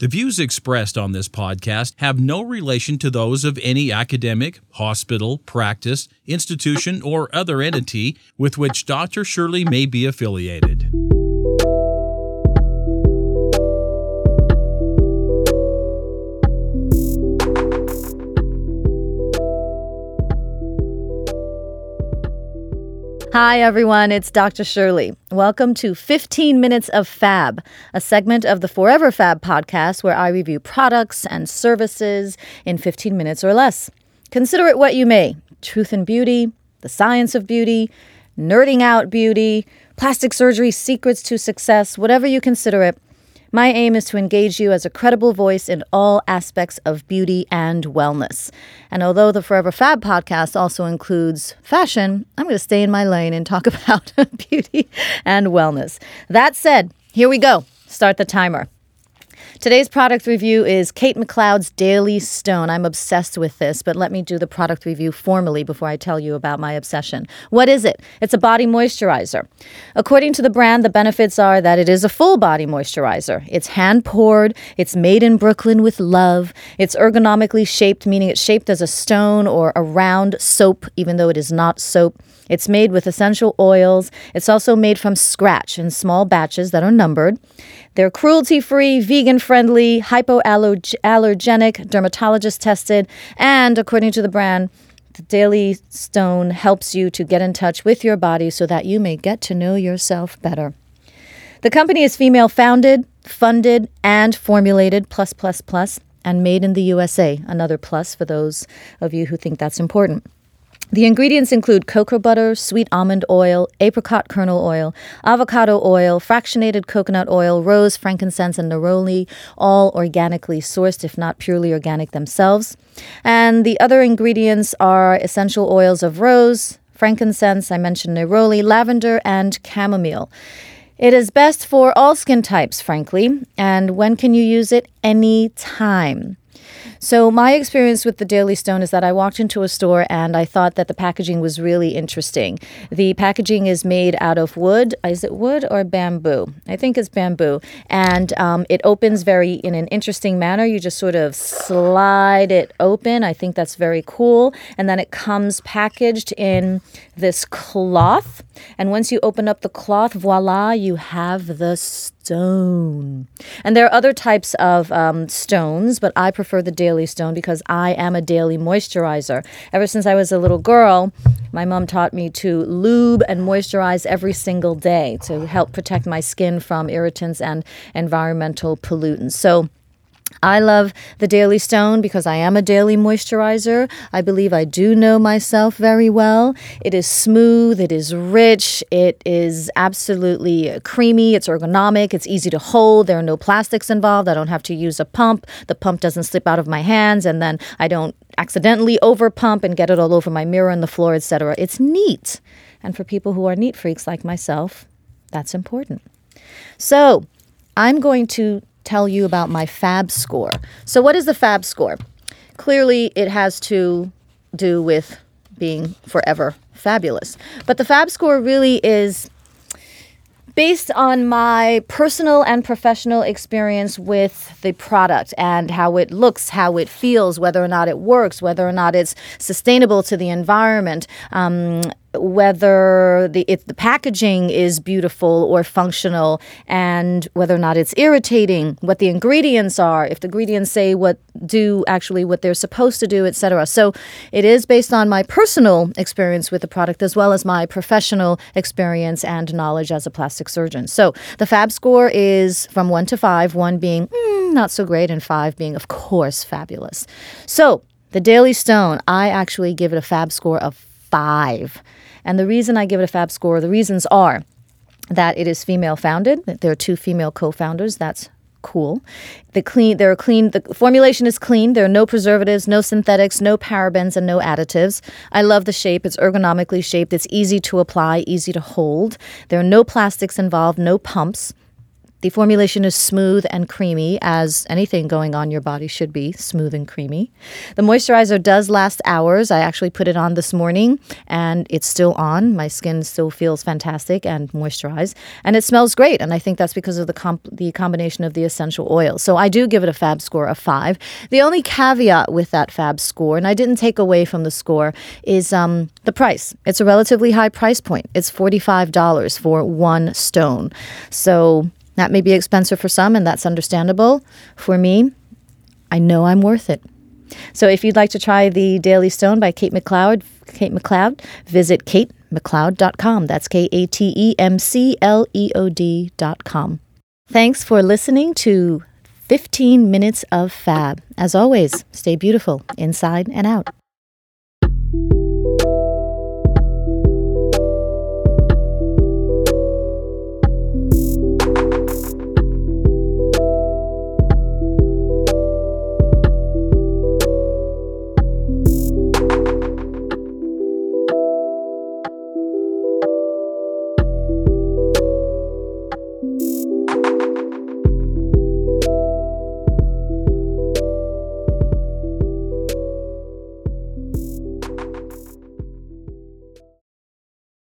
The views expressed on this podcast have no relation to those of any academic, hospital, practice, institution, or other entity with which Dr. Shirley may be affiliated. Hi, everyone. It's Dr. Shirley. Welcome to 15 Minutes of Fab, a segment of the Forever Fab podcast where I review products and services in 15 minutes or less. Consider it what you may truth and beauty, the science of beauty, nerding out beauty, plastic surgery secrets to success, whatever you consider it. My aim is to engage you as a credible voice in all aspects of beauty and wellness. And although the Forever Fab podcast also includes fashion, I'm going to stay in my lane and talk about beauty and wellness. That said, here we go. Start the timer. Today's product review is Kate McLeod's Daily Stone. I'm obsessed with this, but let me do the product review formally before I tell you about my obsession. What is it? It's a body moisturizer. According to the brand, the benefits are that it is a full body moisturizer. It's hand poured, it's made in Brooklyn with love, it's ergonomically shaped, meaning it's shaped as a stone or a round soap, even though it is not soap. It's made with essential oils. It's also made from scratch in small batches that are numbered. They're cruelty free, vegan friendly, hypoallergenic, dermatologist tested, and according to the brand, the Daily Stone helps you to get in touch with your body so that you may get to know yourself better. The company is female founded, funded, and formulated, plus, plus, plus, and made in the USA. Another plus for those of you who think that's important. The ingredients include cocoa butter, sweet almond oil, apricot kernel oil, avocado oil, fractionated coconut oil, rose, frankincense, and neroli, all organically sourced, if not purely organic themselves. And the other ingredients are essential oils of rose, frankincense, I mentioned neroli, lavender, and chamomile. It is best for all skin types, frankly. And when can you use it? Any time. So, my experience with the Daily Stone is that I walked into a store and I thought that the packaging was really interesting. The packaging is made out of wood. Is it wood or bamboo? I think it's bamboo. And um, it opens very in an interesting manner. You just sort of slide it open. I think that's very cool. And then it comes packaged in this cloth. And once you open up the cloth, voila, you have the stone. And there are other types of um, stones, but I prefer the daily stone because I am a daily moisturizer. Ever since I was a little girl, my mom taught me to lube and moisturize every single day to help protect my skin from irritants and environmental pollutants. So, I love the Daily Stone because I am a daily moisturizer. I believe I do know myself very well. It is smooth, it is rich, it is absolutely creamy, it's ergonomic, it's easy to hold. There are no plastics involved. I don't have to use a pump. The pump doesn't slip out of my hands and then I don't accidentally over pump and get it all over my mirror and the floor, etc. It's neat. And for people who are neat freaks like myself, that's important. So, I'm going to tell you about my FAB score. So, what is the FAB score? Clearly, it has to do with being forever fabulous. But the FAB score really is based on my personal and professional experience with the product and how it looks, how it feels, whether or not it works, whether or not it's sustainable to the environment, um, whether the if the packaging is beautiful or functional and whether or not it's irritating what the ingredients are if the ingredients say what do actually what they're supposed to do etc so it is based on my personal experience with the product as well as my professional experience and knowledge as a plastic surgeon. So the fab score is from 1 to 5 1 being mm, not so great and 5 being of course fabulous. So the Daily Stone, I actually give it a fab score of five. And the reason I give it a fab score, the reasons are that it is female founded, there are two female co founders. That's cool. The clean, they're clean. The formulation is clean. There are no preservatives, no synthetics, no parabens, and no additives. I love the shape. It's ergonomically shaped. It's easy to apply, easy to hold. There are no plastics involved, no pumps. The formulation is smooth and creamy, as anything going on your body should be smooth and creamy. The moisturizer does last hours. I actually put it on this morning and it's still on. My skin still feels fantastic and moisturized, and it smells great. And I think that's because of the comp- the combination of the essential oil. So I do give it a Fab score of five. The only caveat with that Fab score, and I didn't take away from the score, is um, the price. It's a relatively high price point. It's forty five dollars for one stone. So that may be expensive for some, and that's understandable. For me, I know I'm worth it. So if you'd like to try the Daily Stone by Kate McLeod, Kate McLeod, visit katemcleod.com. That's K A T E M C L E O D.com. Thanks for listening to 15 Minutes of Fab. As always, stay beautiful inside and out.